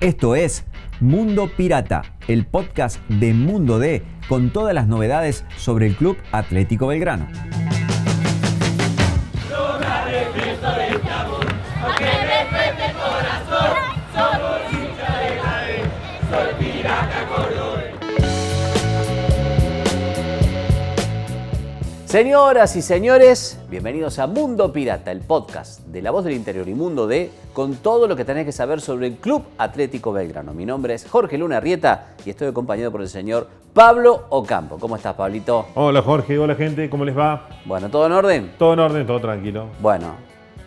Esto es Mundo Pirata, el podcast de Mundo D con todas las novedades sobre el Club Atlético Belgrano. Señoras y señores, bienvenidos a Mundo Pirata, el podcast de La Voz del Interior y Mundo D, con todo lo que tenés que saber sobre el Club Atlético Belgrano. Mi nombre es Jorge Luna Rieta y estoy acompañado por el señor Pablo Ocampo. ¿Cómo estás, Pablito? Hola, Jorge. Hola, gente. ¿Cómo les va? Bueno, ¿todo en orden? Todo en orden, todo tranquilo. Bueno,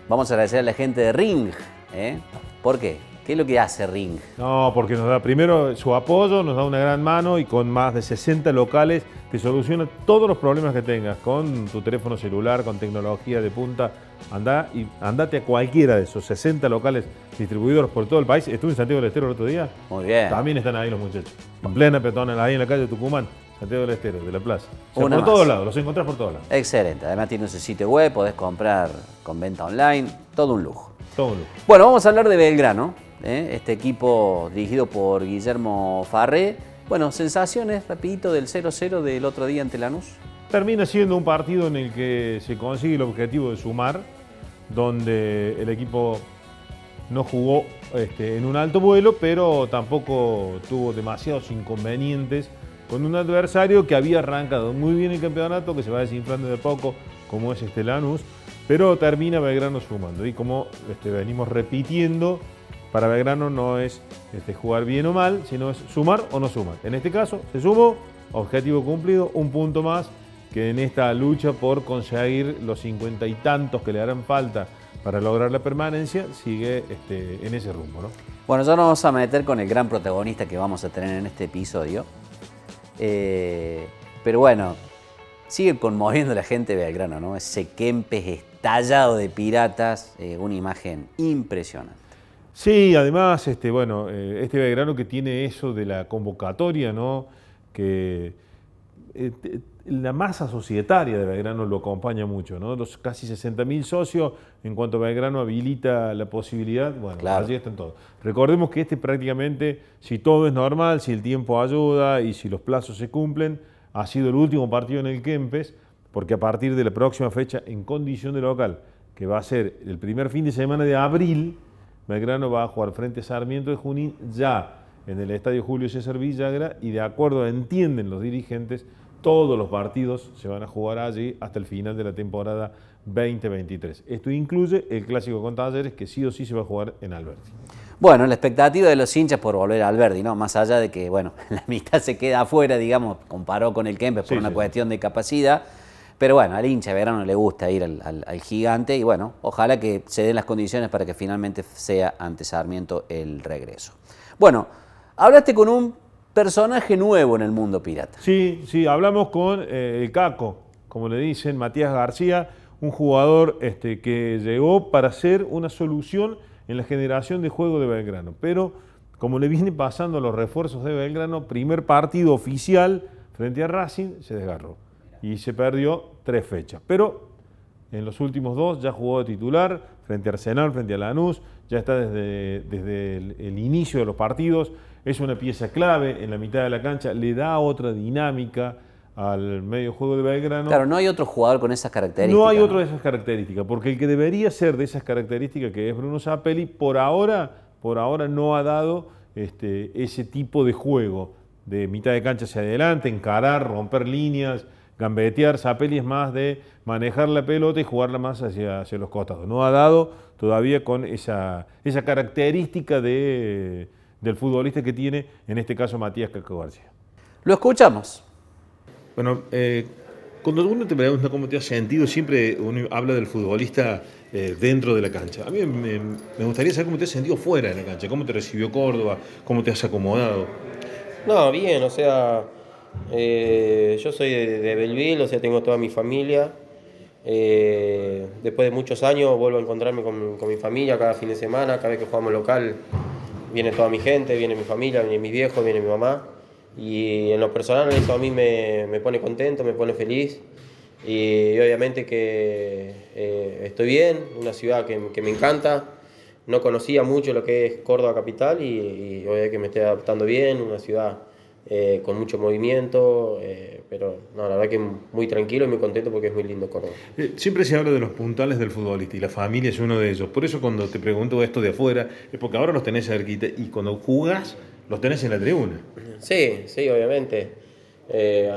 vamos a agradecer a la gente de Ring. ¿eh? ¿Por qué? ¿Qué es lo que hace Ring? No, porque nos da primero su apoyo, nos da una gran mano y con más de 60 locales te soluciona todos los problemas que tengas con tu teléfono celular, con tecnología de punta. Anda y andate a cualquiera de esos 60 locales distribuidos por todo el país. Estuve en Santiago del Estero el otro día. Muy bien. También están ahí los muchachos. En plena petona, ahí en la calle de Tucumán, Santiago del Estero, de la plaza. O sea, Una por más. todos lados, los encontrás por todos lados. Excelente. Además tiene ese sitio web, podés comprar con venta online, todo un lujo. Todo un lujo. Bueno, vamos a hablar de Belgrano, ¿eh? este equipo dirigido por Guillermo Farré. Bueno, sensaciones, rapidito, del 0-0 del otro día ante Lanús. Termina siendo un partido en el que se consigue el objetivo de sumar, donde el equipo no jugó este, en un alto vuelo, pero tampoco tuvo demasiados inconvenientes con un adversario que había arrancado muy bien el campeonato, que se va desinflando de poco, como es este Lanús, pero termina Belgrano sumando. Y como este, venimos repitiendo, para Belgrano no es este, jugar bien o mal, sino es sumar o no sumar. En este caso, se sumó, objetivo cumplido, un punto más que en esta lucha por conseguir los cincuenta y tantos que le harán falta para lograr la permanencia, sigue este, en ese rumbo. ¿no? Bueno, ya nos vamos a meter con el gran protagonista que vamos a tener en este episodio. Eh, pero bueno, sigue conmoviendo a la gente Belgrano, ¿no? Ese Kempes estallado de piratas, eh, una imagen impresionante. Sí, además, este, bueno, eh, este Belgrano que tiene eso de la convocatoria, ¿no? Que eh, la masa societaria de Belgrano lo acompaña mucho, ¿no? Los casi 60.000 socios, en cuanto Belgrano habilita la posibilidad, bueno, Claro. allí están todos. Recordemos que este prácticamente, si todo es normal, si el tiempo ayuda y si los plazos se cumplen, ha sido el último partido en el Kempes, porque a partir de la próxima fecha, en condición de local, que va a ser el primer fin de semana de abril, Belgrano va a jugar frente a Sarmiento de Junín ya en el Estadio Julio César Villagra y de acuerdo entienden los dirigentes, todos los partidos se van a jugar allí hasta el final de la temporada 2023. Esto incluye el clásico con Talleres que sí o sí se va a jugar en Alberti. Bueno, la expectativa de los hinchas por volver al Alberdi, ¿no? Más allá de que, bueno, la mitad se queda afuera, digamos, comparó con el Kempes por Sí, una sí, cuestión de capacidad. Pero bueno, al hincha de verano le gusta ir al, gigante y bueno, ojalá que se den las condiciones para que finalmente sea ante Sarmiento el regreso. Bueno, hablaste con un personaje nuevo en el mundo pirata. Sí, sí, hablamos con eh, el Caco, como le dicen, Matías García, un jugador este, que llegó para ser una solución en la generación de juego de Belgrano. Pero como le viene pasando los refuerzos de Belgrano, primer partido oficial frente a Racing se desgarró y se perdió tres fechas. Pero en los últimos dos ya jugó de titular frente a Arsenal, frente a Lanús, ya está desde, desde el, el inicio de los partidos, es una pieza clave en la mitad de la cancha, le da otra dinámica al medio juego de Belgrano. Claro, no hay otro jugador con esas características. No hay otro de esas características, porque el que debería ser de esas características, que es Bruno Zapelli, por ahora, por ahora no ha dado este, ese tipo de juego, de mitad de cancha hacia adelante, encarar, romper líneas, gambetear. Zapelli es más de manejar la pelota y jugarla más hacia, hacia los costados. No ha dado todavía con esa, esa característica de, del futbolista que tiene, en este caso Matías Caco García. Lo escuchamos. Bueno, eh, cuando uno te pregunta cómo te has sentido, siempre uno habla del futbolista eh, dentro de la cancha. A mí me, me gustaría saber cómo te has sentido fuera de la cancha, cómo te recibió Córdoba, cómo te has acomodado. No, bien, o sea, eh, yo soy de, de Belleville, o sea, tengo toda mi familia. Eh, después de muchos años vuelvo a encontrarme con, con mi familia cada fin de semana, cada vez que jugamos local viene toda mi gente, viene mi familia, viene mi viejo, viene mi mamá. Y en lo personal eso a mí me, me pone contento, me pone feliz. Y obviamente que eh, estoy bien, una ciudad que, que me encanta, no conocía mucho lo que es Córdoba capital y, hoy que me estoy adaptando bien, una ciudad eh, con mucho movimiento, eh, pero no, la verdad que muy tranquilo y muy contento porque es muy lindo Córdoba. Eh, siempre se habla de los puntales del futbolista y la familia es uno de ellos. Por eso cuando te pregunto esto de afuera, es porque ahora los tenés cerquita y cuando jugás los tenés en la tribuna. Sí, sí, obviamente.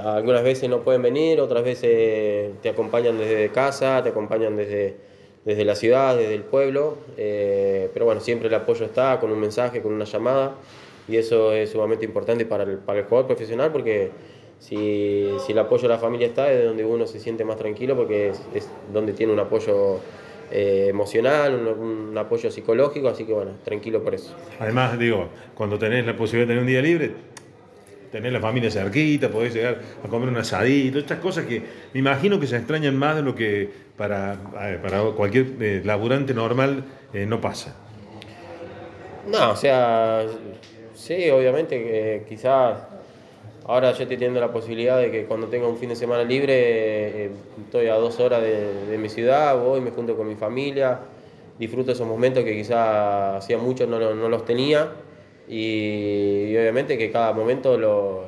algunas veces no pueden venir, otras veces te acompañan desde casa, te acompañan desde desde la ciudad, desde el pueblo, eh, pero bueno, siempre el apoyo está con un mensaje, con una llamada, y eso es sumamente importante para el, para el jugador profesional porque si, si, el apoyo de la familia está es donde uno se siente más tranquilo porque es, donde tiene un apoyo eh, emocional, un, un, apoyo psicológico, así que bueno, tranquilo por eso. Además, digo, cuando tenés la posibilidad de tener un día libre, tener la familia cerquita, podés llegar a comer un asadito, estas cosas que me imagino que se extrañan más de lo que para, para cualquier eh, laburante normal eh, no pasa. No, o sea, sí, obviamente que quizás ahora yo estoy teniendo la posibilidad de que cuando tenga un fin de semana libre, eh, estoy a dos horas de, mi ciudad, voy, me junto con mi familia, disfruto esos momentos que quizás hacía mucho no, no los tenía y, obviamente que cada momento lo,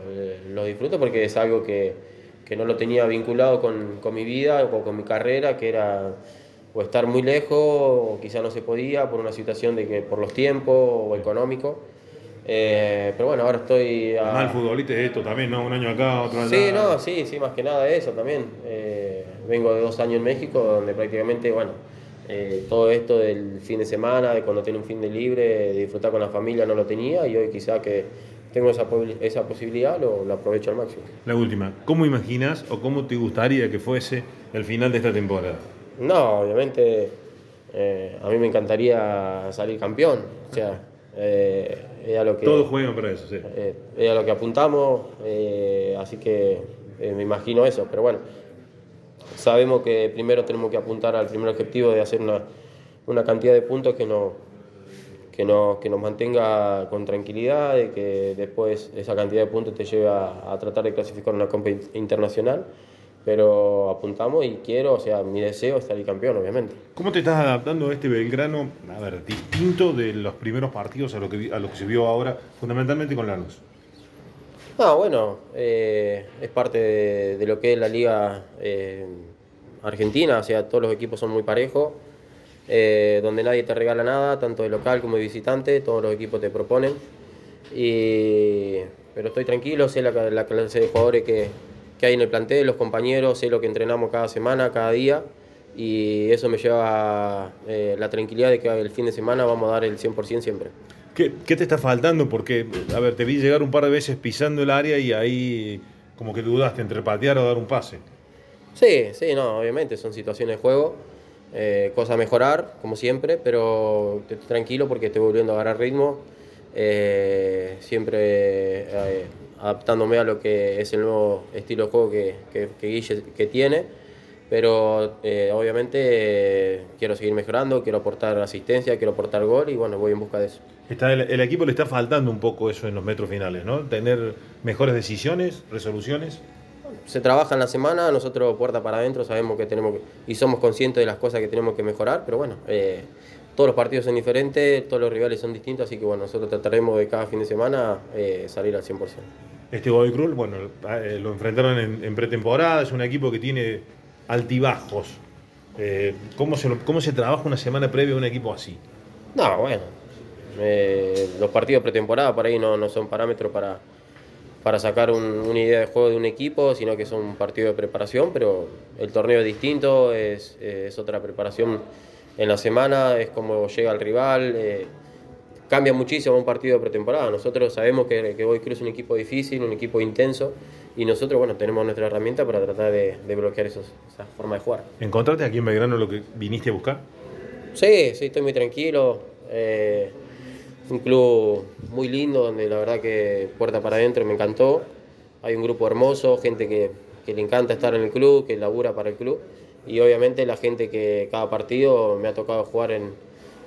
lo, disfruto porque es algo que, que no lo tenía vinculado con, con, mi vida o con mi carrera, que era o estar muy lejos o quizá no se podía por una situación de que por los tiempos o económico. Eh, pero bueno, ahora estoy... A... Mal futbolista esto también, ¿no? Un año acá, otro allá. Sí, no, sí, sí, más que nada eso también. Eh, vengo de dos años en México, donde prácticamente, bueno, eh, todo esto del fin de semana, de cuando tiene un fin de libre, de disfrutar con la familia, no lo tenía y hoy quizá que tengo esa, esa posibilidad, lo, aprovecho al máximo. La última, ¿cómo imaginas o cómo te gustaría que fuese el final de esta temporada? No, obviamente eh, a mí me encantaría salir campeón. O sea, eh, lo que, Todos juegan para eso, sí. es a lo que apuntamos, así que me imagino eso, pero bueno sabemos que primero tenemos que apuntar al primer objetivo de hacer una, una cantidad de puntos que, no, que, no, que nos mantenga con tranquilidad, y que después esa cantidad de puntos te lleve a, tratar de clasificar una Copa internacional. Pero apuntamos y quiero, o sea, mi deseo es salir campeón, obviamente. ¿Cómo te estás adaptando a este Belgrano, a ver, distinto de los primeros partidos a lo que, a lo que se vio ahora, fundamentalmente con Lanús? No, bueno, eh, es parte de, lo que es la liga eh, argentina, o sea, todos los equipos son muy parejos, eh, donde nadie te regala nada, tanto de local como de visitante, todos los equipos te proponen. pero estoy tranquilo, sé la, clase de jugadores que, hay en el plantel, los compañeros, sé lo que entrenamos cada semana, cada día, y eso me lleva la tranquilidad de que el fin de semana vamos a dar el 100% siempre. ¿Qué, te está faltando? Porque, a ver, te vi llegar un par de veces pisando el área y ahí como que dudaste entre patear o dar un pase. Sí, sí, no, obviamente son situaciones de juego, eh, cosa a mejorar, como siempre, pero tranquilo porque estoy volviendo a agarrar ritmo, eh, siempre eh, adaptándome a lo que es el nuevo estilo de juego que, que, que Guille que tiene pero eh, obviamente quiero seguir mejorando, quiero aportar asistencia, quiero aportar gol y bueno, voy en busca de eso. Está el, equipo le está faltando un poco eso en los metros finales, ¿no? Tener mejores decisiones, resoluciones. Se trabaja en la semana, nosotros puerta para adentro sabemos que tenemos y somos conscientes de las cosas que tenemos que mejorar, pero bueno, eh, todos los partidos son diferentes, todos los rivales son distintos, así que bueno, nosotros trataremos de cada fin de semana eh, salir al 100%. Este Bobby Cruz, bueno, lo enfrentaron en, en pretemporada, es un equipo que tiene altibajos. Eh, ¿cómo, se, ¿Cómo se trabaja una semana previa a un equipo así? No, bueno. Eh, los partidos pretemporada por ahí no, no son parámetros para, para sacar una idea de juego de un equipo, sino que son partidos de preparación, pero el torneo es distinto, es, es otra preparación en la semana, es como llega el rival. Eh, cambia muchísimo un partido de pretemporada. Nosotros sabemos que, que Boy Cruz es un equipo difícil, un equipo intenso, y nosotros, bueno, tenemos nuestra herramienta para tratar de, bloquear esos, esa forma de jugar. ¿Encontraste aquí en Belgrano lo que viniste a buscar? Sí, sí, estoy muy tranquilo. Eh, un club muy lindo, donde la verdad que puerta para adentro me encantó. Hay un grupo hermoso, gente que, que le encanta estar en el club, que labura para el club. Y obviamente la gente que cada partido me ha tocado jugar en,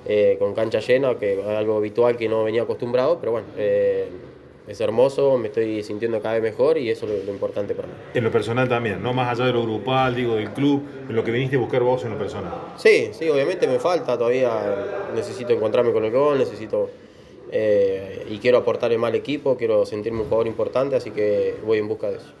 eh, con cancha llena, que es algo habitual que no venía acostumbrado, pero bueno, eh, es hermoso, me estoy sintiendo cada vez mejor y eso es lo, importante para mí. En lo personal también, no más allá de lo grupal, digo, del club, en lo que viniste a buscar vos en lo personal. Sí, sí, obviamente me falta, todavía necesito encontrarme con el gol, necesito eh, y quiero aportar mal equipo, quiero sentirme un jugador importante, así que voy en busca de eso.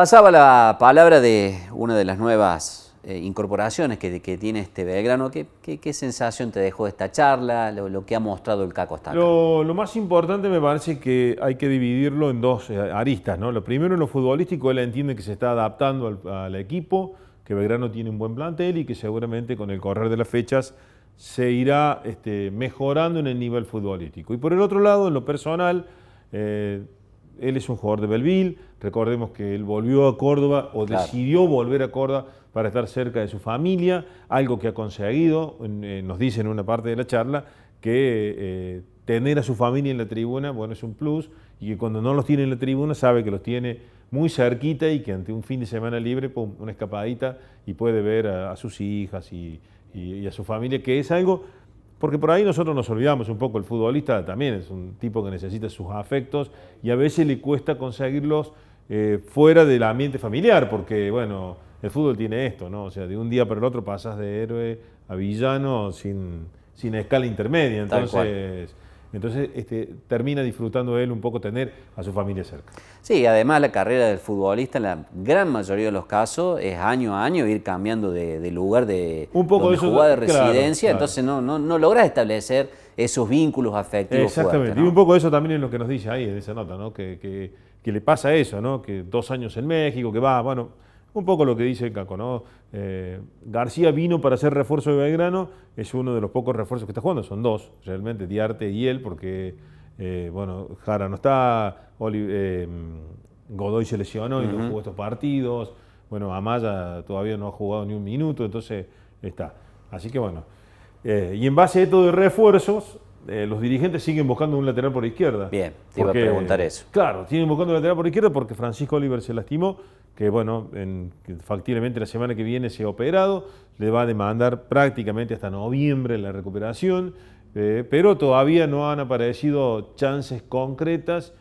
Pasaba la palabra de una de las nuevas eh, incorporaciones que, tiene este Belgrano. ¿Qué, sensación te dejó esta charla, lo, que ha mostrado el Caco hasta lo, lo, más importante me parece que hay que dividirlo en dos eh, aristas. ¿no? Lo primero en lo futbolístico, él entiende que se está adaptando al, equipo, que Belgrano tiene un buen plantel y que seguramente con el correr de las fechas se irá este, mejorando en el nivel futbolístico. Y por el otro lado, en lo personal, eh, él es un jugador de Belville, recordemos que él volvió a Córdoba o decidió volver a Córdoba para estar cerca de su familia, algo que ha conseguido, eh, nos dice en una parte de la charla, que eh, tener a su familia en la tribuna, bueno, es un plus, y que cuando no los tiene en la tribuna sabe que los tiene muy cerquita y que ante un fin de semana libre, pum, una escapadita y puede ver a, sus hijas y, a su familia, que es algo, porque por ahí nosotros nos olvidamos un poco, el futbolista también es un tipo que necesita sus afectos y a veces le cuesta conseguirlos eh, fuera del ambiente familiar, porque bueno, el fútbol tiene esto, ¿no? O sea, de un día para el otro pasas de héroe a villano sin, sin escala intermedia. Entonces, entonces este, termina disfrutando él un poco tener a su familia cerca. Sí, además la carrera del futbolista en la gran mayoría de los casos es año a año ir cambiando de, lugar de, un poco de residencia, entonces no, no, no logras establecer esos vínculos afectivos. Exactamente, y un poco eso también es lo que nos dice ahí en esa nota, ¿no? que, que, que le pasa eso, ¿no? que dos años en México, que va, bueno un poco lo que dice Caco, ¿no? Eh, García vino para ser refuerzo de Belgrano, es uno de los pocos refuerzos que está jugando, son dos realmente, Diarte y él, porque, eh, bueno, Jara no está, eh, Godoy se lesionó y no jugó estos partidos, bueno, Amaya todavía no ha jugado ni un minuto, entonces está. Así que bueno, y en base a esto de refuerzos, los dirigentes siguen buscando un lateral por izquierda. Bien, te iba a preguntar eso. Claro, siguen buscando un lateral por izquierda porque Francisco Oliver se lastimó que bueno, en, factiblemente la semana que viene se ha operado, le va a demandar prácticamente hasta noviembre la recuperación, eh, pero todavía no han aparecido chances concretas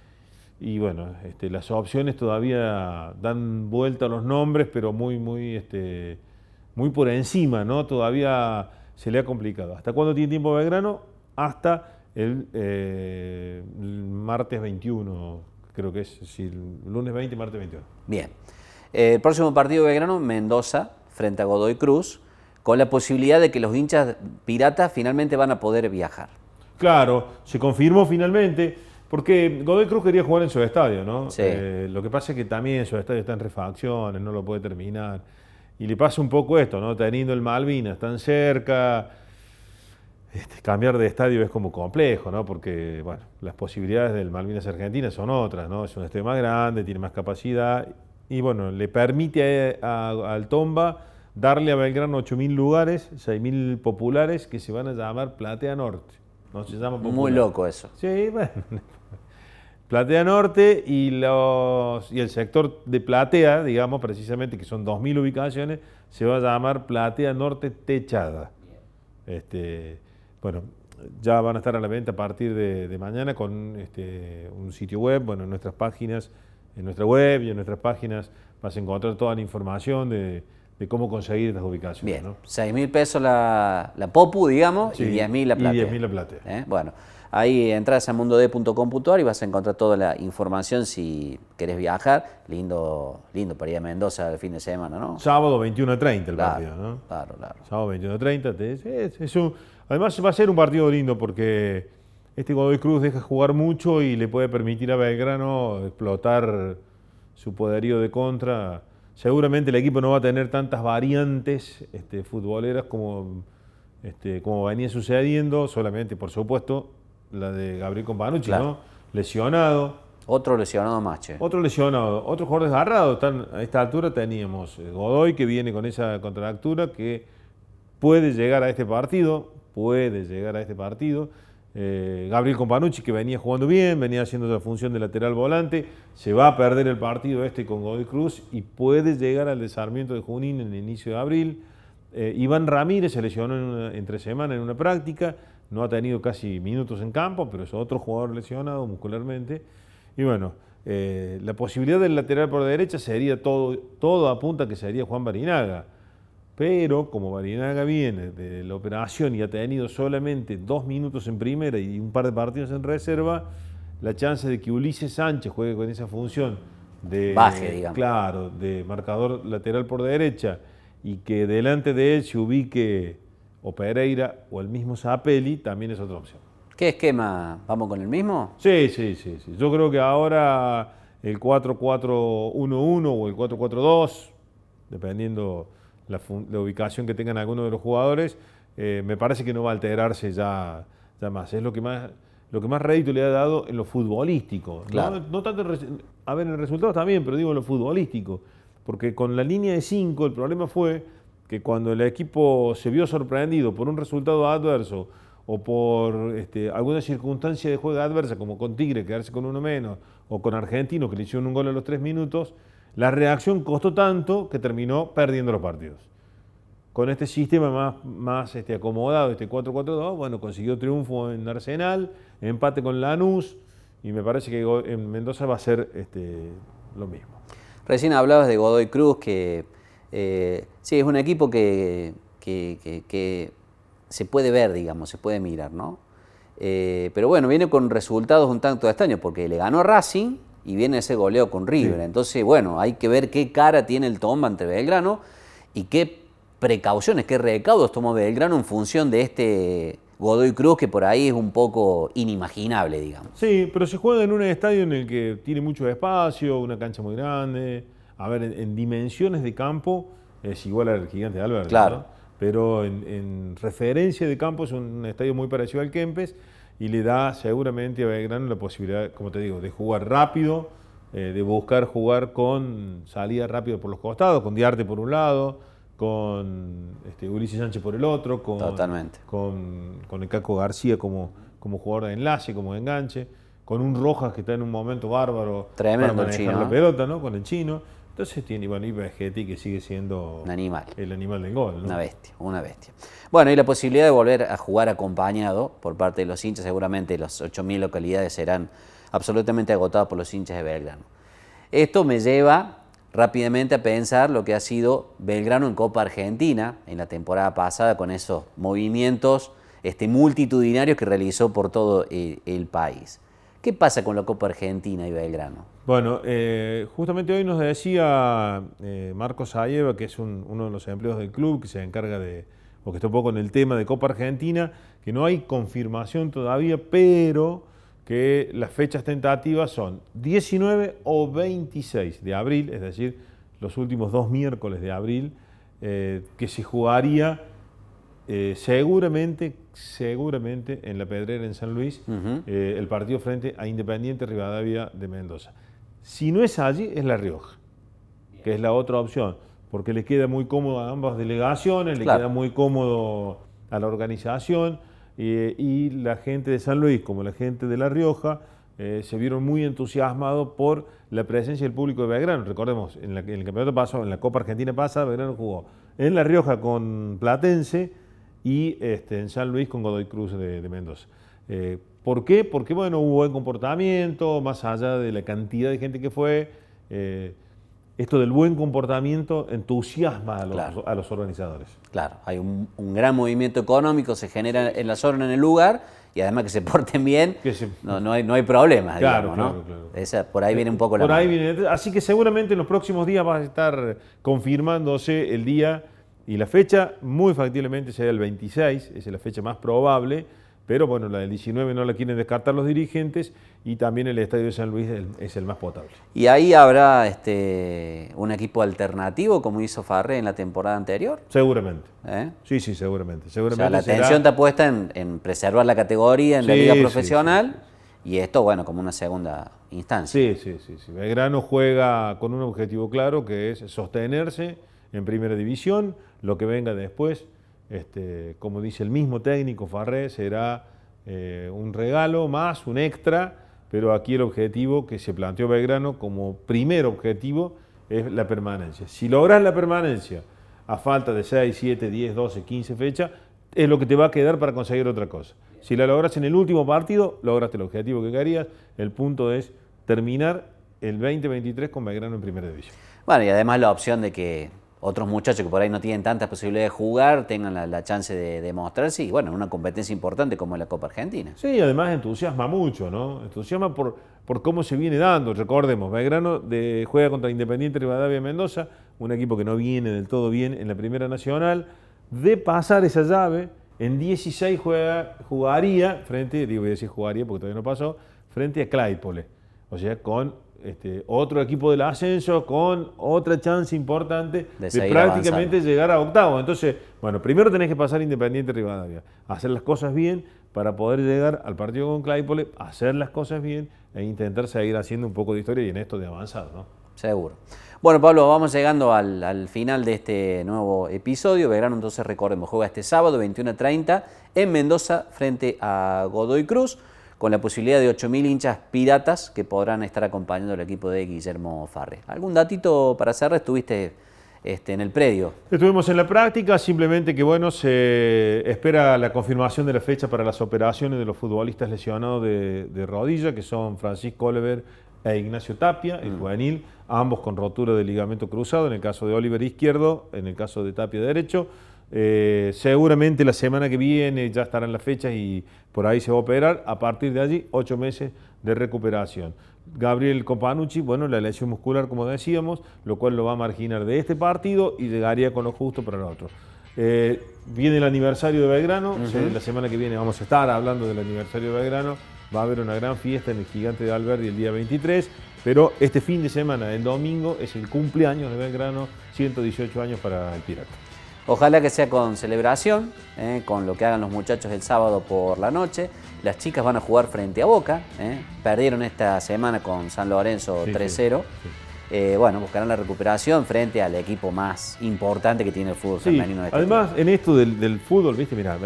y bueno, este, las opciones todavía dan vuelta a los nombres, pero muy, muy, este, muy por encima, ¿no? Todavía se le ha complicado. ¿Hasta cuándo tiene tiempo Belgrano? Hasta el, eh, martes 21, creo que es, el lunes 20, martes 21. Bien. Eh, el próximo partido de Belgrano, Mendoza, frente a Godoy Cruz, con la posibilidad de que los hinchas piratas finalmente van a poder viajar. Claro, se confirmó finalmente, porque Godoy Cruz quería jugar en su estadio, ¿no? Sí. Eh, lo que pasa es que también su estadio está en refacciones, no lo puede terminar. Y le pasa un poco esto, ¿no? Teniendo el Malvinas tan cerca, este, cambiar de estadio es como complejo, ¿no? Porque, bueno, las posibilidades del Malvinas Argentina son otras, ¿no? Es un estadio más grande, tiene más capacidad y bueno, le permite al Tomba darle a Belgrano 8.000 lugares, 6.000 populares que se van a llamar Platea Norte. No se llama Muy loco eso. Sí, bueno. Platea Norte y, los, y el sector de Platea, digamos precisamente, que son 2.000 ubicaciones, se va a llamar Platea Norte Techada. Este, bueno, ya van a estar a la venta a partir de, mañana con este, un sitio web, bueno, en nuestras páginas en nuestra web y en nuestras páginas vas a encontrar toda la información de, cómo conseguir estas ubicaciones. Bien, 6 mil pesos la, la, POPU, digamos, y 10 mil la plata. Y 10 mil la plata. ¿Eh? Bueno, ahí entras a mundod.com.ar y vas a encontrar toda la información si querés viajar. Lindo, lindo para ir a Mendoza el fin de semana, ¿no? Sábado 21 a 30 el partido, ¿no? Claro, claro. Sábado 21 a 30. es un, además va a ser un partido lindo porque este Godoy Cruz deja jugar mucho y le puede permitir a Belgrano explotar su poderío de contra. Seguramente el equipo no va a tener tantas variantes este, futboleras como, este, como venía sucediendo, solamente, por supuesto, la de Gabriel Companucci, ¿no? Lesionado. Otro lesionado más, Otro lesionado. Otros jugadores agarrados. a esta altura teníamos eh, Godoy, que viene con esa contractura, que puede llegar a este partido, puede llegar a este partido. Eh, Gabriel Companucci, que venía jugando bien, venía haciendo la función de lateral volante, se va a perder el partido este con Godoy Cruz y puede llegar al desarmiento de Junín en el inicio de abril. Eh, Iván Ramírez se lesionó entre semana en una práctica, no ha tenido casi minutos en campo, pero es otro jugador lesionado muscularmente. Y bueno, eh, la posibilidad del lateral por derecha sería todo, todo apunta que sería Juan Barinaga. Pero como Barinaga viene de la operación y ha tenido solamente dos minutos en primera y un par de partidos en reserva, la chance de que Ulises Sánchez juegue con esa función de, Baje, digamos. claro, de marcador lateral por derecha y que delante de él se ubique o Pereira o el mismo Zapelli, también es otra opción. ¿Qué esquema? ¿Vamos con el mismo? Sí, sí, sí, sí. Yo creo que ahora el 4-4-1-1 o el 4-4-2, dependiendo la, ubicación que tengan algunos de los jugadores, eh, me parece que no va a alterarse ya, ya más. Es lo que más, lo que más rédito le ha dado en lo futbolístico. ¿no? Claro. No, tanto en a ver, en el resultado también, pero digo en lo futbolístico. Porque con la línea de 5 el problema fue que cuando el equipo se vio sorprendido por un resultado adverso o por este, alguna circunstancia de juego adversa, como con Tigre, quedarse con uno menos, o con Argentino, que le hicieron un gol a los tres minutos, la reacción costó tanto que terminó perdiendo los partidos. Con este sistema más, más este, acomodado, este 4-4-2, bueno, consiguió triunfo en Arsenal, empate con Lanús, y me parece que en Mendoza va a ser este, lo mismo. Recién hablabas de Godoy Cruz, que eh, sí, es un equipo que, que- que- se puede ver, digamos, se puede mirar, ¿no? Eh, pero bueno, viene con resultados un tanto extraños, porque le ganó Racing y viene ese goleo con River. Entonces, bueno, hay que ver qué cara tiene el Tomba ante Belgrano y qué precauciones, qué recaudos tomó Belgrano en función de este Godoy Cruz, que por ahí es un poco inimaginable, digamos. Sí, pero se juega en un estadio en el que tiene mucho espacio, una cancha muy grande. A ver, en, en dimensiones de campo es igual al gigante de Alberto. Claro. ¿no? Pero en, en referencia de campo es un estadio muy parecido al Kempes y le da seguramente a Belgrano la posibilidad, como te digo, de jugar rápido, eh, de buscar jugar con salida rápida por los costados, con Diarte por un lado, con este, Ulises Sánchez por el otro, con, Totalmente. con, con el Caco García como, como jugador de enlace, como de enganche, con un Rojas que está en un momento bárbaro Tremendo para manejar chino, la ¿eh? pelota, ¿no? Con el chino. Entonces tiene, bueno, y Vegetti que sigue siendo Un animal. el animal del gol, ¿no? Una bestia, una bestia. Bueno, y la posibilidad de volver a jugar acompañado por parte de los hinchas, seguramente las 8.000 localidades serán absolutamente agotadas por los hinchas de Belgrano. Esto me lleva rápidamente a pensar lo que ha sido Belgrano en Copa Argentina en la temporada pasada con esos movimientos este, multitudinarios que realizó por todo el, el país. ¿Qué pasa con la Copa Argentina y Belgrano? Bueno, eh, justamente hoy nos decía eh, Marcos Ayeva, que es un- uno de los empleados del club, que se encarga de, o que está un poco en el tema de Copa Argentina, que no hay confirmación todavía, pero que las fechas tentativas son 19 o 26 de abril, es decir, los últimos dos miércoles de abril, eh, que se jugaría seguramente, seguramente en la Pedrera en San Luis, eh, el partido frente a Independiente Rivadavia de Mendoza. Si no es allí, es La Rioja, que es la otra opción, porque le queda muy cómodo a ambas delegaciones, le Claro. queda muy cómodo a la organización eh, y la gente de San Luis como la gente de La Rioja eh, se vieron muy entusiasmados por la presencia del público de Belgrano. Recordemos, en, la- en el campeonato pasado, en la Copa Argentina pasada, Belgrano jugó en La Rioja con Platense y este, en San Luis con Godoy Cruz de, de Mendoza. Eh, ¿Por qué? Porque bueno, hubo buen comportamiento, más allá de la cantidad de gente que fue. eh, esto del buen comportamiento entusiasma a los, Claro. a los organizadores. Claro, hay un, un gran movimiento económico, se genera en la zona, en el lugar, y además que se porten bien, se- no, no, hay, no hay problemas, Claro, digamos, ¿no? claro. Esa- por ahí viene un poco la Por ahí mano. viene. Así que seguramente en los próximos días va a estar confirmándose el día y la fecha. Muy factiblemente será el 26, esa es la fecha más probable. Pero bueno, la del 19 no la quieren descartar los dirigentes y también el Estadio de San Luis es el- más potable. Y ahí habrá este, un equipo alternativo, como hizo Farré en la temporada anterior. Seguramente. ¿eh? Sí, sí, seguramente. O sea, la será- atención está puesta en, en preservar la categoría en la liga sí, profesional y esto, bueno, como una segunda instancia. Sí, sí, sí, sí. Belgrano juega con un objetivo claro que es sostenerse en primera división. Lo que venga después, este, como dice el mismo técnico Farré, será eh, un regalo más, un extra, pero aquí el objetivo que se planteó Belgrano como primer objetivo es la permanencia. Si logras la permanencia a falta de 6, 7, 10, 12, 15 fechas, es lo que te va a quedar para conseguir otra cosa. Si la logras en el último partido, lograste el objetivo que querías. El punto es terminar el 2023 con Belgrano en primera división. Bueno, y además la opción de que otros muchachos que por ahí no tienen tantas posibilidades de jugar tengan la, chance de, de, mostrarse y bueno, en una competencia importante como la Copa Argentina. Sí, además entusiasma mucho, ¿no? Entusiasma por, por cómo se viene dando. Recordemos, Belgrano juega contra Independiente Rivadavia Mendoza, un equipo que no viene del todo bien en la Primera Nacional. De pasar esa llave, en 16 juega, jugaría frente, digo, voy a decir jugaría porque todavía no pasó, frente a Claypole. O sea, con este, otro equipo del ascenso con otra chance importante de, prácticamente llegar a octavo. Entonces, bueno, primero tenés que pasar Independiente Rivadavia, hacer las cosas bien para poder llegar al partido con Claypole, hacer las cosas bien e intentar seguir haciendo un poco de historia y en esto de avanzar, ¿no? Seguro. Bueno, Pablo, vamos llegando al, final de este nuevo episodio. Verano, entonces recordemos, juega este sábado 21.30 en Mendoza frente a Godoy Cruz con la posibilidad de 8.000 hinchas piratas que podrán estar acompañando al equipo de Guillermo Farre. ¿Algún datito para cerrar? Estuviste este, en el predio. Estuvimos en la práctica, simplemente que bueno, se espera la confirmación de la fecha para las operaciones de los futbolistas lesionados de, rodilla, que son Francisco Oliver e Ignacio Tapia, el mm. juvenil, ambos con rotura de ligamento cruzado, en el caso de Oliver izquierdo, en el caso de Tapia derecho. Eh, seguramente la semana que viene ya estarán las fechas y por ahí se va a operar. A partir de allí, ocho meses de recuperación. Gabriel Companucci, bueno, la lesión muscular, como decíamos, lo cual lo va a marginar de este partido y llegaría con lo justo para el otro. Eh, viene el aniversario de Belgrano, la semana que viene vamos a estar hablando del aniversario de Belgrano, va a haber una gran fiesta en el Gigante de Alberdi el día 23, pero este fin de semana, el domingo, es el cumpleaños de Belgrano, 118 años para el Pirata. Ojalá que sea con celebración, eh, con lo que hagan los muchachos el sábado por la noche. Las chicas van a jugar frente a Boca. Eh. Perdieron esta semana con San Lorenzo 3-0. Eh, bueno, buscarán la recuperación frente al equipo más importante que tiene el fútbol femenino. De este Además, en esto del, fútbol, viste, mira,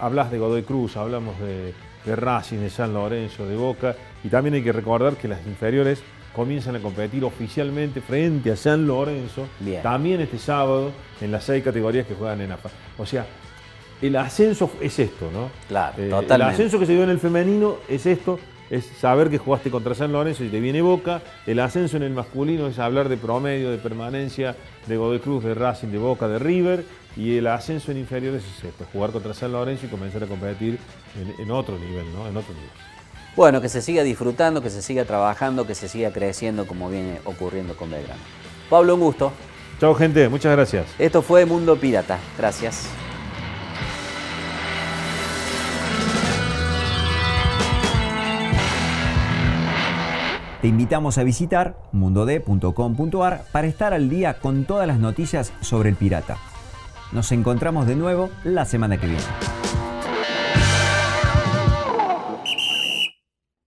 hablas de Godoy Cruz, hablamos de, de Racing, de San Lorenzo, de Boca, y también hay que recordar que las inferiores comienzan a competir oficialmente frente a San Lorenzo, también este sábado, en las seis categorías que juegan en AFA. O sea, el ascenso es esto, ¿no? Claro, eh, El ascenso que se dio en el femenino es esto, es saber que jugaste contra San Lorenzo y te viene Boca. El ascenso en el masculino es hablar de promedio, de permanencia, de Godoy Cruz, de Racing, de Boca, de River. Y el ascenso en inferiores es esto, jugar contra San Lorenzo y comenzar a competir en, en otro nivel, ¿no? En otro nivel. Bueno, que se siga disfrutando, que se siga trabajando, que se siga creciendo como viene ocurriendo con Belgrano. Pablo, un gusto. Chao gente, muchas gracias. Esto fue Mundo Pirata. Gracias. Te invitamos a visitar mundod.com.ar para estar al día con todas las noticias sobre el pirata. Nos encontramos de nuevo la semana que viene.